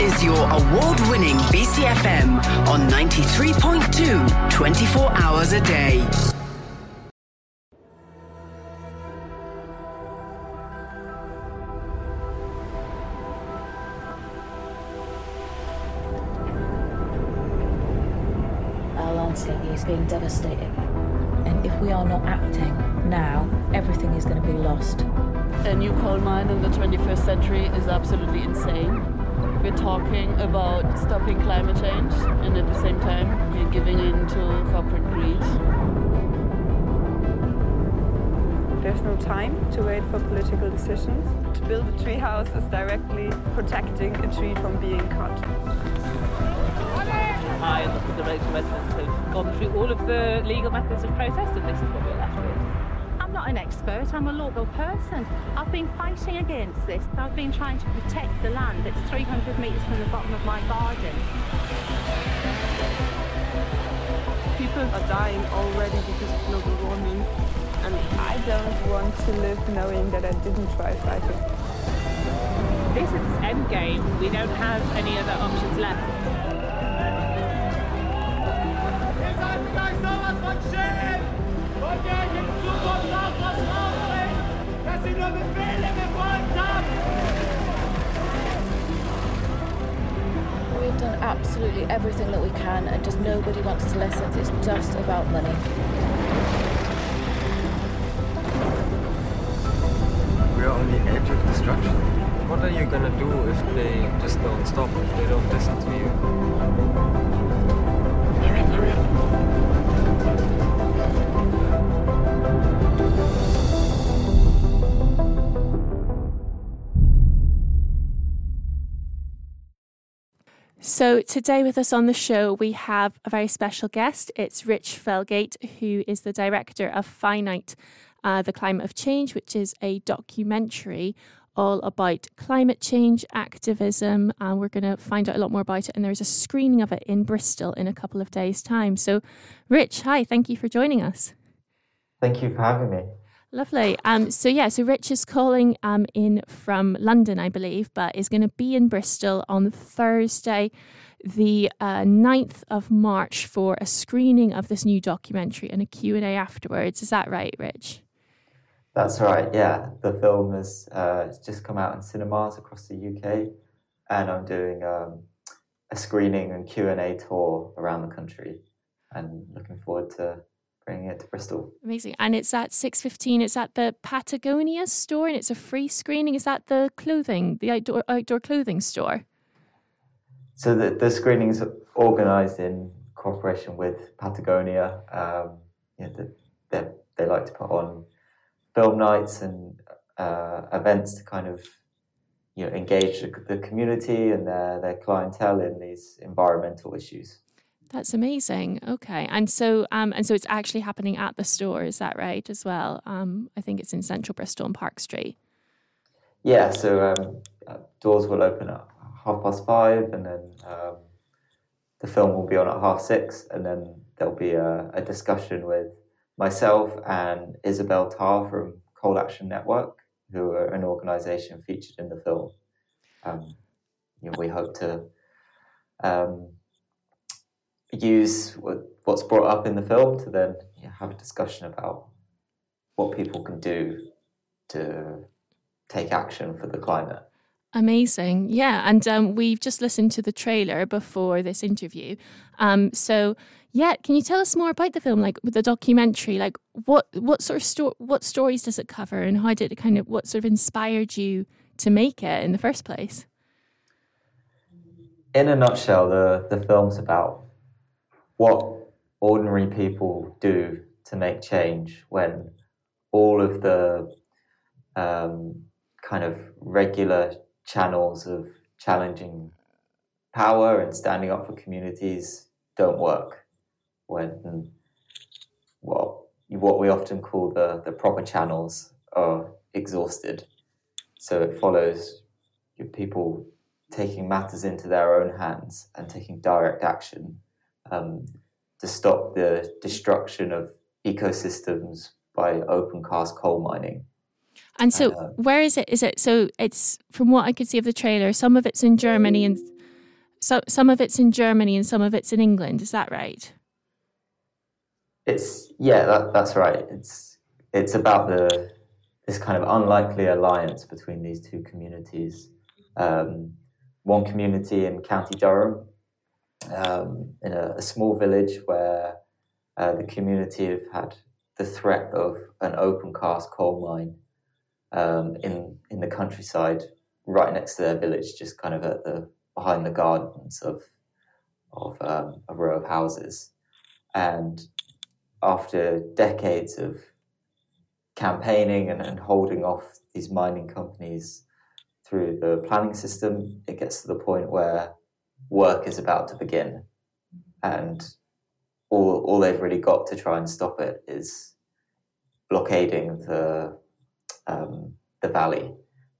is your award winning BCFM on 93.2 24 hours a day. Our landscape is being devastated. And if we are not acting now, everything is going to be lost. A new coal mine in the 21st century is absolutely insane. We're talking about stopping climate change, and at the same time, we're giving in to corporate greed. There's no time to wait for political decisions. To build a tree house is directly protecting a tree from being cut. I and the, the local residents have gone through all of the legal methods of protest, and this is what we're left with. I'm not an expert, I'm a local person. I've been fighting against this. I've been trying to protect the land that's 300 metres from the bottom of my garden. People are dying already because of global warming, and I don't want to live knowing that I didn't try fighting. This is endgame. We don't have any other options left. We've done absolutely everything that we can, and just nobody wants to listen. It's just about money. We're on the edge of destruction. What are you gonna do if they just don't stop, if they don't listen to you? So, today with us on the show, we have a very special guest. It's Rich Felgate, who is the director of Finite, uh, The Climate of Change, which is a documentary all about climate change activism. And we're going to find out a lot more about it. And there's a screening of it in Bristol in a couple of days' time. So, Rich, hi, thank you for joining us. Thank you for having me. Lovely. Um, so yeah, so Rich is calling um, in from London, I believe, but is going to be in Bristol on Thursday, the uh, 9th of March for a screening of this new documentary and a Q&A afterwards. Is that right, Rich? That's right. Yeah, the film has uh, just come out in cinemas across the UK, and I'm doing um, a screening and Q and A tour around the country, and looking forward to bringing it to Bristol. Amazing. And it's at 6.15. It's at the Patagonia store and it's a free screening. Is that the clothing, the outdoor, outdoor clothing store? So the, the screening is organised in cooperation with Patagonia. Um, you know, they, they like to put on film nights and uh, events to kind of you know engage the, the community and their, their clientele in these environmental issues. That's amazing. Okay, and so um, and so it's actually happening at the store. Is that right as well? Um, I think it's in Central Bristol on Park Street. Yeah. So um, uh, doors will open at half past five, and then um, the film will be on at half six, and then there'll be a, a discussion with myself and Isabel Tarr from Coal Action Network, who are an organisation featured in the film. Um, you know, we hope to um, use what's brought up in the film to then you know, have a discussion about what people can do to take action for the climate. Amazing. Yeah. And um, we've just listened to the trailer before this interview. Um, so, yeah, can you tell us more about the film, like with the documentary? Like, what what sort of sto- what stories does it cover, and how did it kind of what sort of inspired you to make it in the first place? In a nutshell, the the film's about what ordinary people do to make change when all of the um, kind of regular channels of challenging power and standing up for communities don't work when what what we often call the, the proper channels are exhausted. So it follows people taking matters into their own hands and taking direct action um, to stop the destruction of ecosystems by open cast coal mining. And so, Uh, where is it? Is it so? It's from what I could see of the trailer. Some of it's in Germany and So some of it's in Germany and some of it's in England. Is that right? It's yeah, that, that's right. It's it's about the this kind of unlikely alliance between these two communities. Um, one community in County Durham, um, in a, a, small village where uh, the community have had the threat of an open cast coal mine um, in in the countryside, right next to their village, just kind of at the behind the gardens of of um, a row of houses, and after decades of campaigning and, and holding off these mining companies through the planning system, it gets to the point where work is about to begin, and all all they've really got to try and stop it is blockading the um, the valley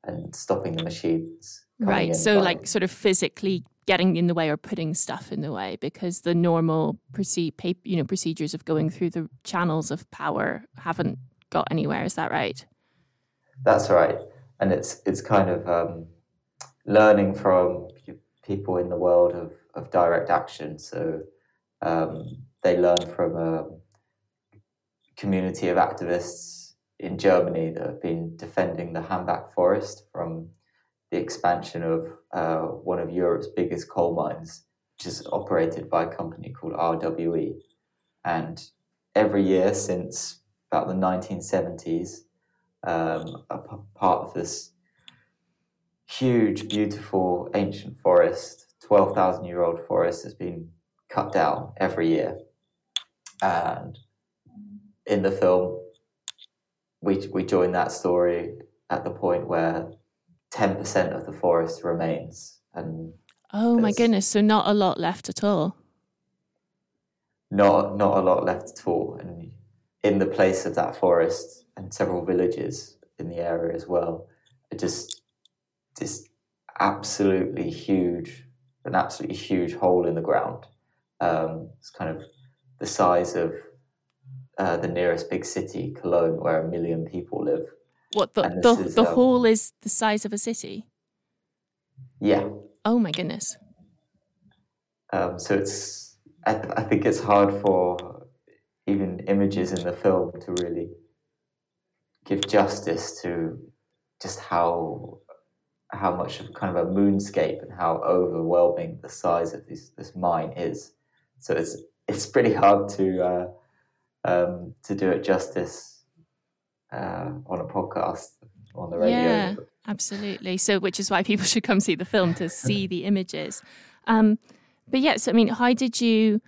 and stopping the machines. Right. So, like, sort of physically getting in the way or putting stuff in the way because the normal proceed, you know, procedures of going through the channels of power haven't got anywhere. Is that right? That's right, and it's it's kind of um, learning from people in the world of, of direct action. So um, they learn from a community of activists in Germany that have been defending the Hambach forest from the expansion of uh, one of Europe's biggest coal mines, which is operated by a company called RWE. And every year since about the 1970s, um, a p- part of this huge, beautiful, ancient forest, 12,000 year old forest, has been cut down every year. And in the film, we, we join that story at the point where 10% of the forest remains. And oh my goodness, so not a lot left at all. Not, not a lot left at all. And in the place of that forest and several villages in the area as well, it just this absolutely huge, an absolutely huge hole in the ground. Um, it's kind of the size of uh, the nearest big city, Cologne, where a million people live. What the the, is, the um, hole is the size of a city? Yeah. Oh my goodness. Um, so it's I, I think it's hard for even images in the film to really give justice to just how how much of kind of a moonscape and how overwhelming the size of this this mine is. So it's it's pretty hard to uh, um, to do it justice uh, on a podcast on the radio. Yeah, absolutely. So, which is why people should come see the film to see the images. Um, but yes, I mean, how did you?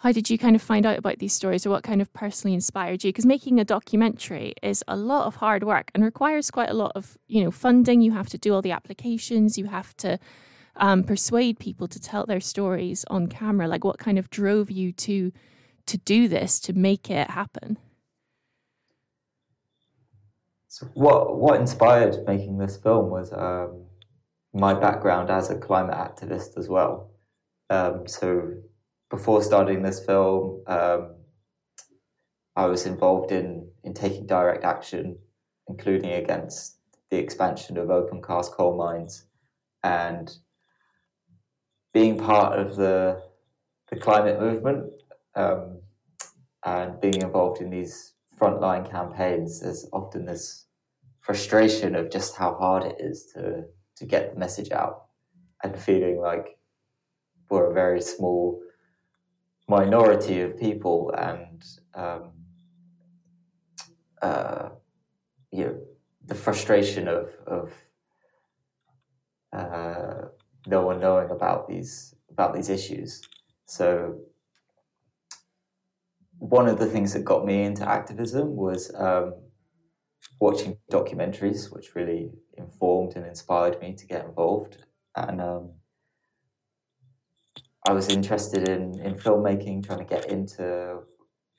How did you kind of find out about these stories, or what kind of personally inspired you? Because making a documentary is a lot of hard work and requires quite a lot of, you know, funding. You have to do all the applications. You have to um, persuade people to tell their stories on camera. Like, what kind of drove you to to do this to make it happen? So what what inspired making this film was um, my background as a climate activist as well. Um, so before starting this film, um, I was involved in in taking direct action, including against the expansion of open cast coal mines, and being part of the the climate movement um, and being involved in these frontline campaigns, there's often this frustration of just how hard it is to to get the message out, and feeling like we're a very small minority of people, and um, uh, you know, the frustration of of uh, no one knowing about these about these issues. So one of the things that got me into activism was um, watching documentaries, which really informed and inspired me to get involved. And um, I was interested in, in filmmaking, trying to get into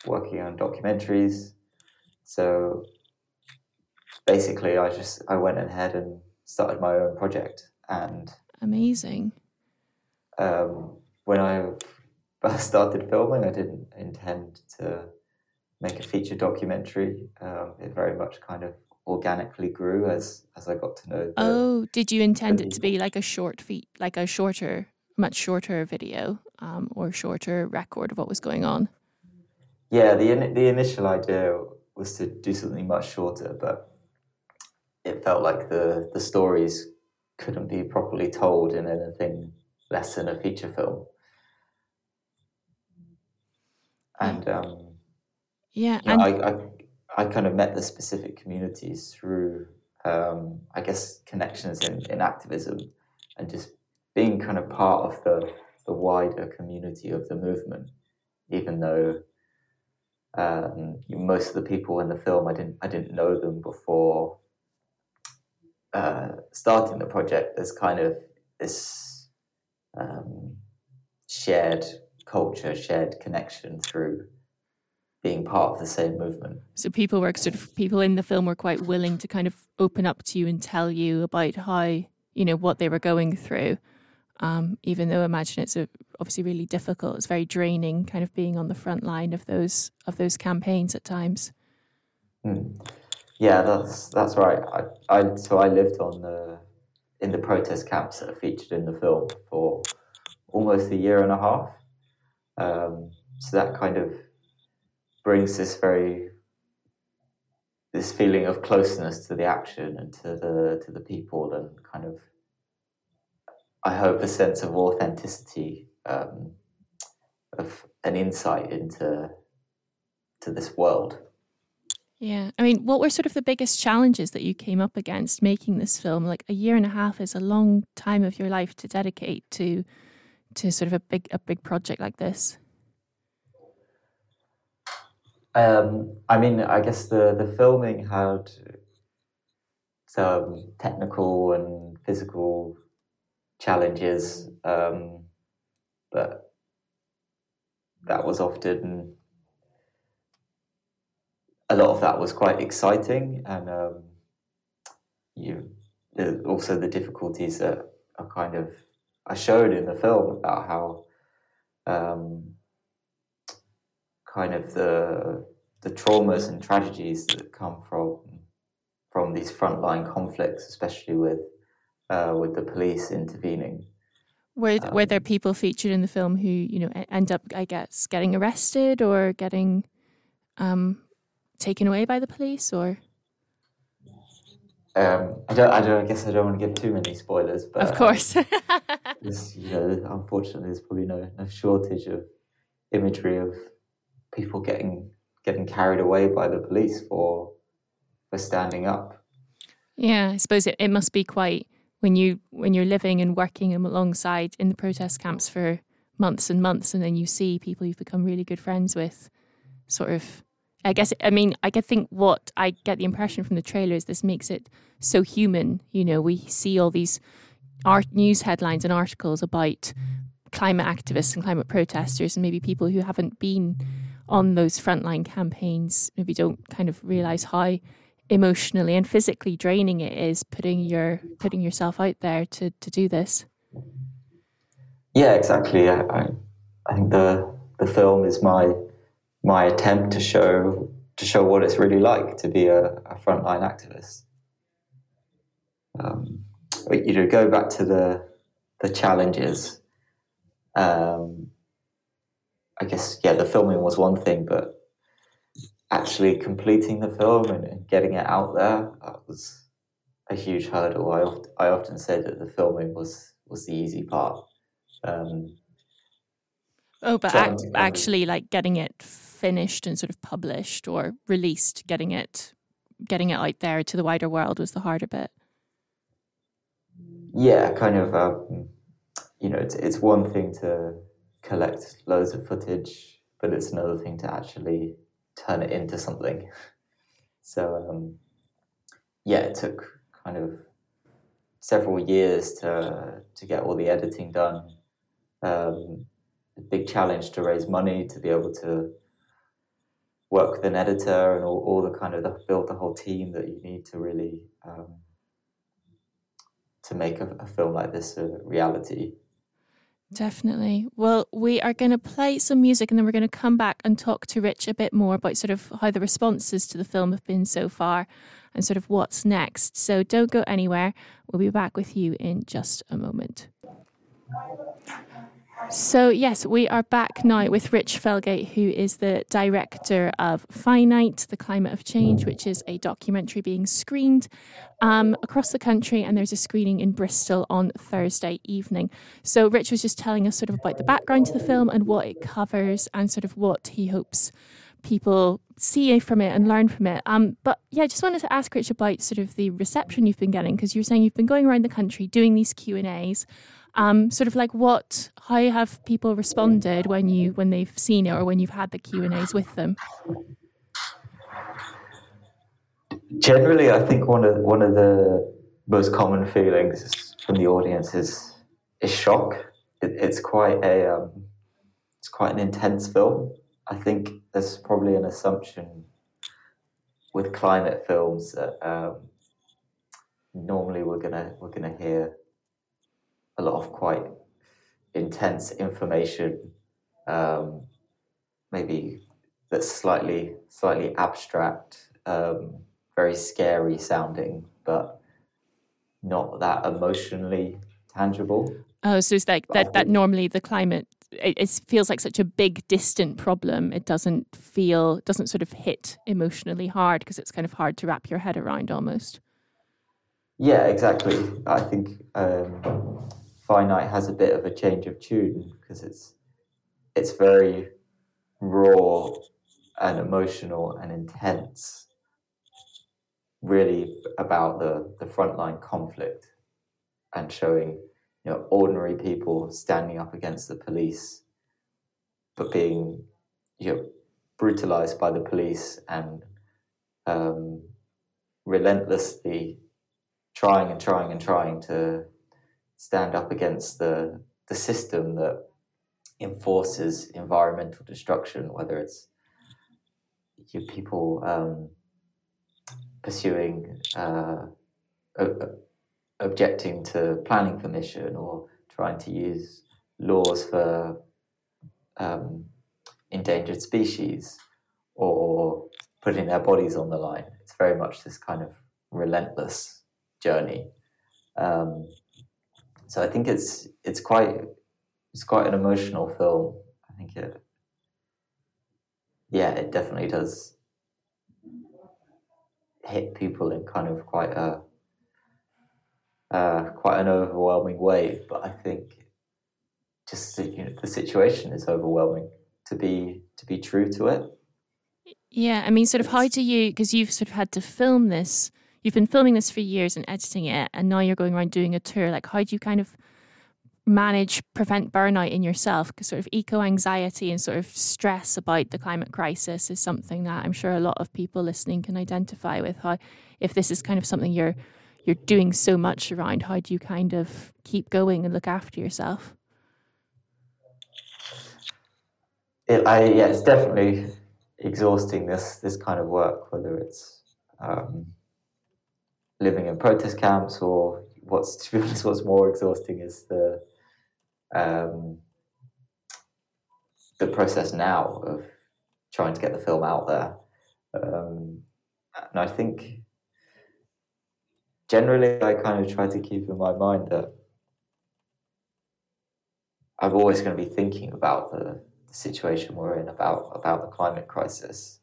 working on documentaries. So basically, I just I went ahead and started my own project. And amazing. Um, when I first started filming, I didn't intend to make a feature documentary. Um, it very much kind of organically grew as as I got to know. oh, did you intend it to be like a short feat, like a shorter much shorter video um, or shorter record of what was going on. Yeah, the in, the initial idea was to do something much shorter, but it felt like the the stories couldn't be properly told in anything less than a feature film. And um, yeah, and I, I, I kind of met the specific communities through, um, I guess, connections in, in activism and just being kind of part of the, the wider community of the movement, even though um, most of the people in the film I didn't I didn't know them before uh, starting the project. There's kind of this um, shared culture, shared connection through being part of the same movement. So people were sort of people in the film were quite willing to kind of open up to you and tell you about how you know what they were going through um, even though I imagine it's a, obviously really difficult. It's very draining, kind of being on the front line of those of those campaigns at times. Mm. Yeah, that's that's right. I, I so I lived on the in the protest camps that are featured in the film for almost a year and a half. Um, so that kind of brings this very this feeling of closeness to the action and to the to the people and kind of I hope, a sense of authenticity, um, of an insight into to this world. Yeah, I mean, what were sort of the biggest challenges that you came up against making this film? Like a year and a half is a long time of your life to dedicate to to sort of a big a big project like this. Um, I mean, I guess the the filming had some technical and physical challenges, um, but that was often a lot of that was quite exciting, and um, you also the difficulties that are kind of I showed in the film about how um, kind of the the traumas and tragedies that come from from these frontline conflicts, especially with uh, with the police intervening. Were um, were there people featured in the film who you know end up, I guess, getting arrested or getting um, taken away by the police, or? Um, I don't. I don't. I guess I don't want to give too many spoilers, but of course, um, you know, unfortunately, there's probably no no shortage of imagery of people getting getting carried away by the police for for standing up. Yeah, I suppose it, it must be quite when you when you're living and working alongside in the protest camps for months and months and then you see people you've become really good friends with sort of I guess I mean I think what I get the impression from the trailer is this makes it so human you know? We see all these art news headlines and articles about climate activists and climate protesters and maybe people who haven't been on those frontline campaigns maybe don't kind of realize how emotionally and physically draining it is putting your putting yourself out there to to do this. Yeah, exactly. I, I, I think the the film is my my attempt to show to show what it's really like to be a, a frontline activist. Um, you know, go back to the the challenges. Um, I guess yeah, the filming was one thing, but actually completing the film and, and getting it out there that was a huge hurdle. I often, I often say that the filming was was the easy part. Um, oh, but act, actually, like getting it finished and sort of published or released, getting it getting it out there to the wider world was the harder bit. Yeah, kind of. Um, you know, it's it's one thing to collect loads of footage, but it's another thing to actually turn it into something. So um, yeah, it took kind of several years to to get all the editing done. Um, big challenge to raise money to be able to work with an editor and all, all the kind of the, build the whole team that you need to really um, to make a, a film like this a reality. Definitely. Well, we are going to play some music and then we're going to come back and talk to Rich a bit more about sort of how the responses to the film have been so far and sort of what's next. So don't go anywhere. We'll be back with you in just a moment. So, yes, we are back now with Rich Felgate, who is the director of Finite, The Climate of Change, which is a documentary being screened um, across the country. And there's a screening in Bristol on Thursday evening. So, Rich was just telling us sort of about the background to the film and what it covers and sort of what he hopes people see from it and learn from it. Um, but yeah, I just wanted to ask Rich about sort of the reception you've been getting because you're saying you've been going around the country doing these Q and A's. Um, sort of like what? How have people responded when you when they've seen it or when you've had the Q and A's with them? Generally, I think one of one of the most common feelings from the audience is is shock. It, it's quite a um, it's quite an intense film. I think there's probably an assumption with climate films that um, normally we're gonna we're gonna hear a lot of quite intense information, um, maybe that's slightly slightly abstract, um, very scary sounding, but not that emotionally tangible. Oh, so it's like that. That normally the climate it, it, feels like such a big, distant problem. It doesn't feel doesn't sort of hit emotionally hard because it's kind of hard to wrap your head around almost. Yeah, exactly. I think um, Finite has a bit of a change of tune because it's it's very raw and emotional and intense. Really about the the frontline conflict and showing you know ordinary people standing up against the police, but being you know brutalized by the police and um, relentlessly trying and trying and trying to stand up against the the system that enforces environmental destruction, whether it's your people um, pursuing uh, objecting to planning permission or trying to use laws for um, endangered species or putting their bodies on the line. It's very much this kind of relentless journey. Um, so I think it's it's quite it's quite an emotional film. I think it yeah, it definitely does hit people in kind of quite a uh, quite an overwhelming way. But I think just you know, the situation is overwhelming to be to be true to it. Yeah, I mean, sort of, how do you? Because you've sort of had to film this you've been filming this for years and editing it, and now you're going around doing a tour. Like, how do you kind of manage prevent burnout in yourself? Because sort of eco anxiety and sort of stress about the climate crisis is something that I'm sure a lot of people listening can identify with. How, if this is kind of something you're you're doing so much around, how do you kind of keep going and look after yourself? It, I, yeah, it's definitely exhausting. This this kind of work, whether it's um, living in protest camps, or what's to be honest, what's more exhausting is the um, the process now of trying to get the film out there. Um, and I think generally, I kind of try to keep in my mind that I'm always going to be thinking about the, the situation we're in, about about the climate crisis.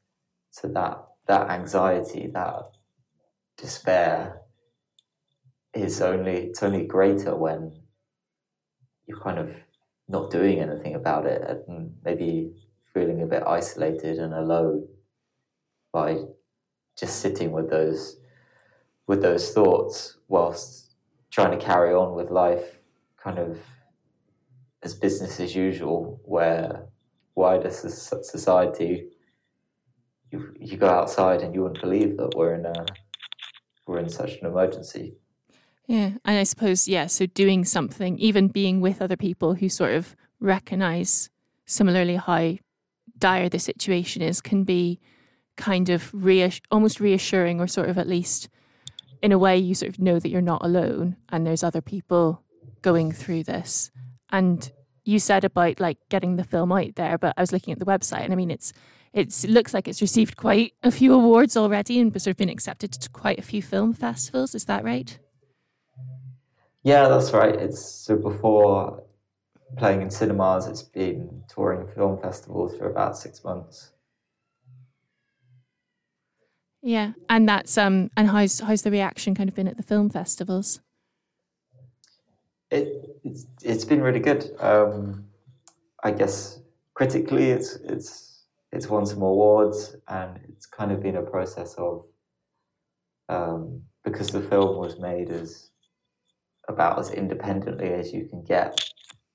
So that that anxiety, that despair is only it's only greater when you're kind of not doing anything about it and maybe feeling a bit isolated and alone by just sitting with those with those thoughts whilst trying to carry on with life kind of as business as usual where wider society you, you go outside and you wouldn't believe that we're in a we're in such an emergency. Yeah, and I suppose yeah. So doing something, even being with other people who sort of recognize similarly how dire the situation is, can be kind of reass- almost reassuring, or sort of at least in a way you sort of know that you're not alone and there's other people going through this. And you said about like getting the film out there, but I was looking at the website and I mean it's it looks like it's received quite a few awards already and sort of been accepted to quite a few film festivals. Is that right? Yeah, that's right. It's so before playing in cinemas. It's been touring film festivals for about six months. Yeah, and that's um, and how's how's the reaction kind of been at the film festivals? It it's, it's been really good. Um, I guess critically, it's it's it's won some awards, and it's kind of been a process of um, because the film was made as about as independently as you can get,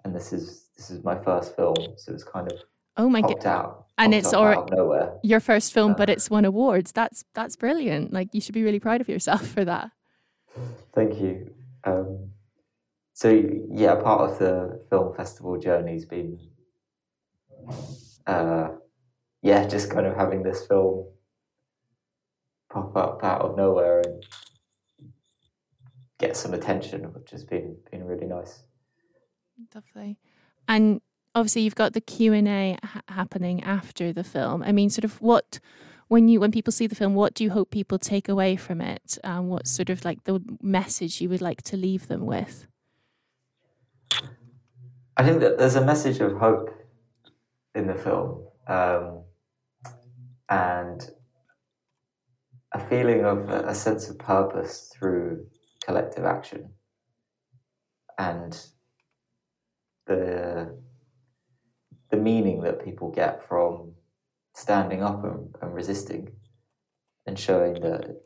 and this is this is my first film, so it's kind of oh my god out and it's or nowhere. your first film, uh, but it's won awards. That's that's brilliant. Like you should be really proud of yourself for that. Thank you. Um, so yeah, part of the film festival journey's been, uh, yeah, just kind of having this film pop up out of nowhere and get some attention, which has been been really nice. Lovely, and obviously you've got the Q and A ha- happening after the film. I mean, sort of what when you when people see the film, what do you hope people take away from it? Um, what's sort of like the message you would like to leave them with? I think that there's a message of hope in the film, um, and a feeling of a, a sense of purpose through collective action, and the the meaning that people get from standing up and, and resisting and showing that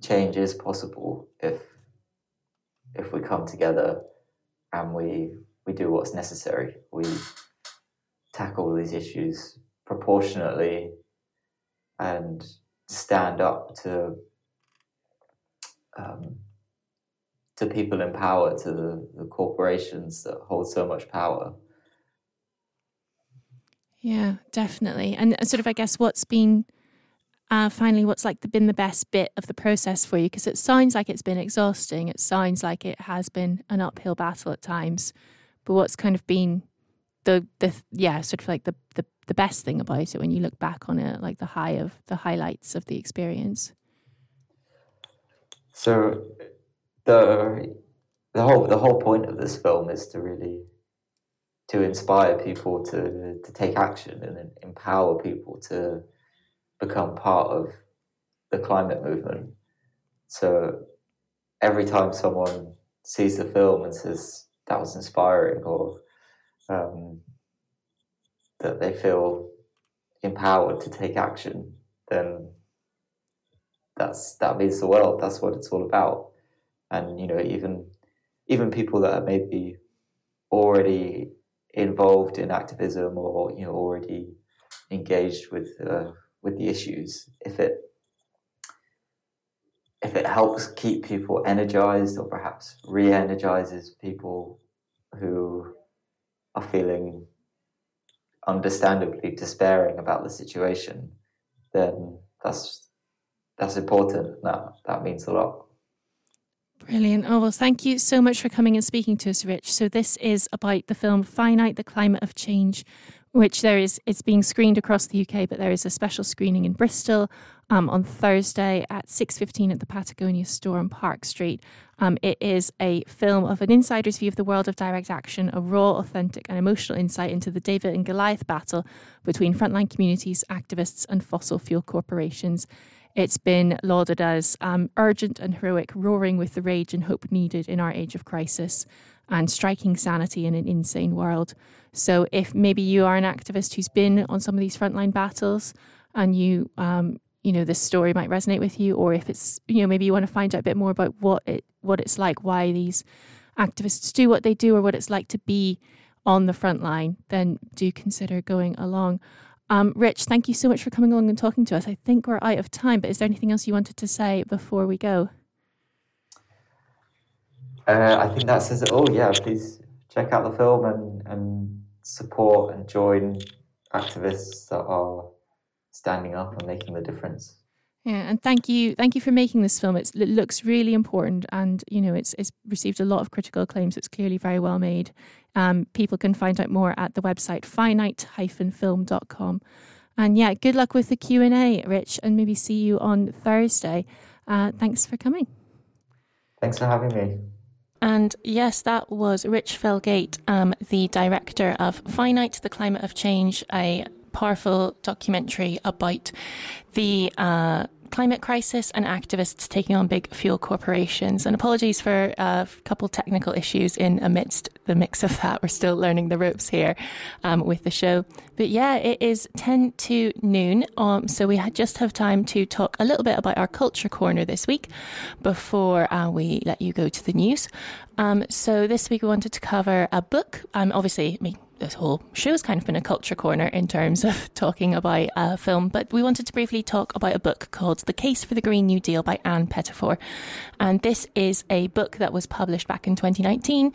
change is possible if if we come together and we we do what's necessary. We tackle these issues proportionately and stand up to um, to people in power, to the, the corporations that hold so much power. Yeah, definitely. And sort of, I guess, what's been uh, finally, what's like the, been the best bit of the process for you? Because it sounds like it's been exhausting. It sounds like it has been an uphill battle at times. But what's kind of been the the yeah, sort of like the the, the best thing about it when you look back on it, like the high of the highlights of the experience. So the the whole the whole point of this film is to really to inspire people to to take action and empower people to become part of the climate movement. So every time someone sees the film and says that was inspiring or um, that they feel empowered to take action, then that's that means the world. That's what it's all about. And you know, even even people that are maybe already involved in activism or you know already engaged with uh, with the issues, if it if it helps keep people energized or perhaps re-energizes people who are feeling understandably despairing about the situation, then that's that's important. That that means a lot. Brilliant. Oh, well, thank you so much for coming and speaking to us, Rich. So, this is about the film Finite, the Climate of Change, which there is, it's being screened across the UK, but there is a special screening in Bristol um, on Thursday at 6.15 at the Patagonia store on Park Street. Um, it is a film of an insider's view of the world of direct action, a raw, authentic, and emotional insight into the David and Goliath battle between frontline communities, activists, and fossil fuel corporations. It's been lauded as um, urgent and heroic, roaring with the rage and hope needed in our age of crisis, and striking sanity in an insane world. So, if maybe you are an activist who's been on some of these frontline battles, and you, um, you know, this story might resonate with you, or if it's, you know, maybe you want to find out a bit more about what it, what it's like, why these activists do what they do, or what it's like to be on the front line, then do consider going along. Um, Rich, thank you so much for coming along and talking to us. I think we're out of time, but is there anything else you wanted to say before we go? Uh, I think that says it all. Yeah, please check out the film and, and support and join activists that are standing up and making the difference. Yeah, and thank you, thank you for making this film. It's, it looks really important, and you know, it's it's received a lot of critical acclaim. it's clearly very well made. Um, people can find out more at the website finite-film.com. And yeah, good luck with the Q and A, Rich, and maybe see you on Thursday. Uh, thanks for coming. Thanks for having me. And yes, that was Rich Felgate, um, the director of Finite, The Climate of Change, a powerful documentary about the uh, climate crisis and activists taking on big fuel corporations. And apologies for a couple technical issues in amidst the mix of that. We're still learning the ropes here um, with the show. But yeah, it is 10 to noon. Um, so we just have time to talk a little bit about our culture corner this week before uh, we let you go to the news. Um, so this week we wanted to cover a book. Um, obviously, I mean, this whole show show's kind of been a culture corner in terms of talking about a film, but we wanted to briefly talk about a book called The Case for the Green New Deal by Ann Pettifor. And this is a book that was published back in 2019.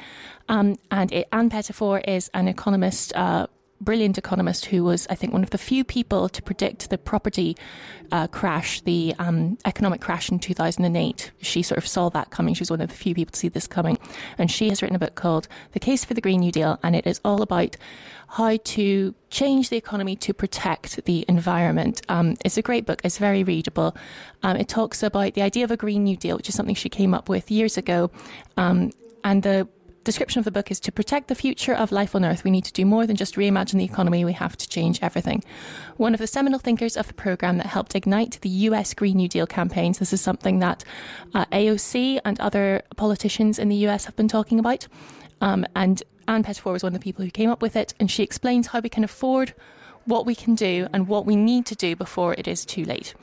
Um, and it, Ann Pettifor is an economist. Uh, brilliant economist who was, I think, one of the few people to predict the property uh, crash, the um, economic crash in 2008. She sort of saw that coming. She was one of the few people to see this coming. And she has written a book called The Case for the Green New Deal, and it is all about how to change the economy to protect the environment. Um, it's a great book. It's very readable. Um, it talks about the idea of a Green New Deal, which is something she came up with years ago. Um, and the description of the book is to protect the future of life on Earth, we need to do more than just reimagine the economy, we have to change everything. One of the seminal thinkers of the programme that helped ignite the US Green New Deal campaigns, this is something that uh, AOC and other politicians in the US have been talking about. Um, and Ann Pettifor was one of the people who came up with it, and she explains how we can afford what we can do and what we need to do before it is too late.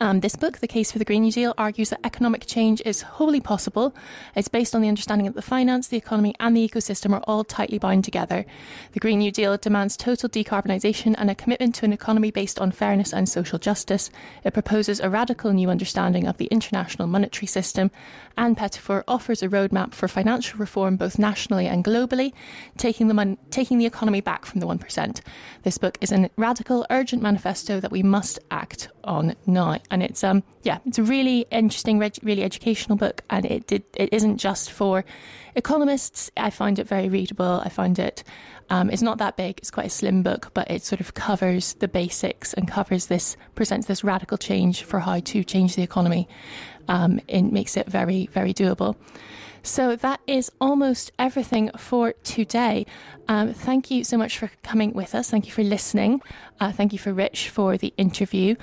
Um, this book, The Case for the Green New Deal, argues that economic change is wholly possible. It's based on the understanding that the finance, the economy, and the ecosystem are all tightly bound together. The Green New Deal demands total decarbonisation and a commitment to an economy based on fairness and social justice. It proposes a radical new understanding of the international monetary system. Ann Pettifor offers a roadmap for financial reform both nationally and globally, taking the, mon- taking the economy back from the 1%. This book is a radical, urgent manifesto that we must act on now and it's um yeah it's a really interesting really educational book and it did it isn't just for economists i find it very readable i find it um, it's not that big it's quite a slim book but it sort of covers the basics and covers this presents this radical change for how to change the economy um, it makes it very very doable so that is almost everything for today. Um, thank you so much for coming with us. Thank you for listening. Uh, thank you for Rich for the interview.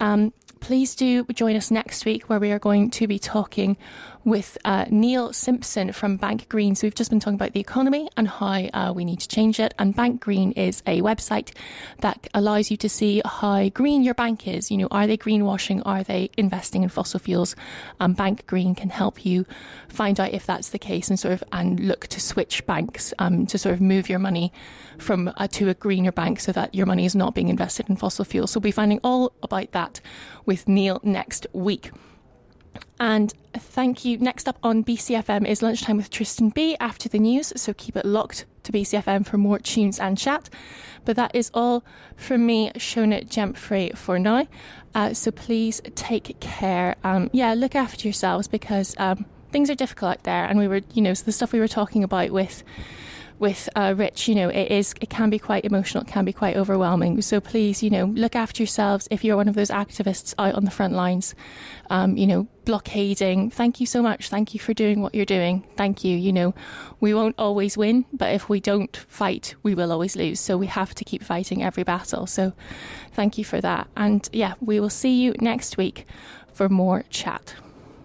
Um, please do join us next week where we are going to be talking with uh, Neil Simpson from Bank Green. So we've just been talking about the economy and how uh, we need to change it. And Bank Green is a website that allows you to see how green your bank is. You know, are they greenwashing? Are they investing in fossil fuels? Um, bank Green can help you find out if that's the case and sort of and look to switch banks um, to sort of move your money from uh, to a greener bank so that your money is not being invested in fossil fuels. So we'll be finding all about that with Neil next week. And thank you. Next up on BCFM is Lunchtime with Tristan B after the news, so keep it locked to BCFM for more tunes and chat. But that is all from me, Shona Gemfrey, for now. Uh, so please take care. Um, yeah, look after yourselves because um, things are difficult out there. And we were, you know, so the stuff we were talking about with with uh, Rich, you know, it is it can be quite emotional, it can be quite overwhelming. So please, you know, look after yourselves. If you're one of those activists out on the front lines, um, you know, blockading. Thank you so much. Thank you for doing what you're doing. Thank you. You know, we won't always win, but if we don't fight, we will always lose. So we have to keep fighting every battle. So thank you for that. And yeah, we will see you next week for more chat.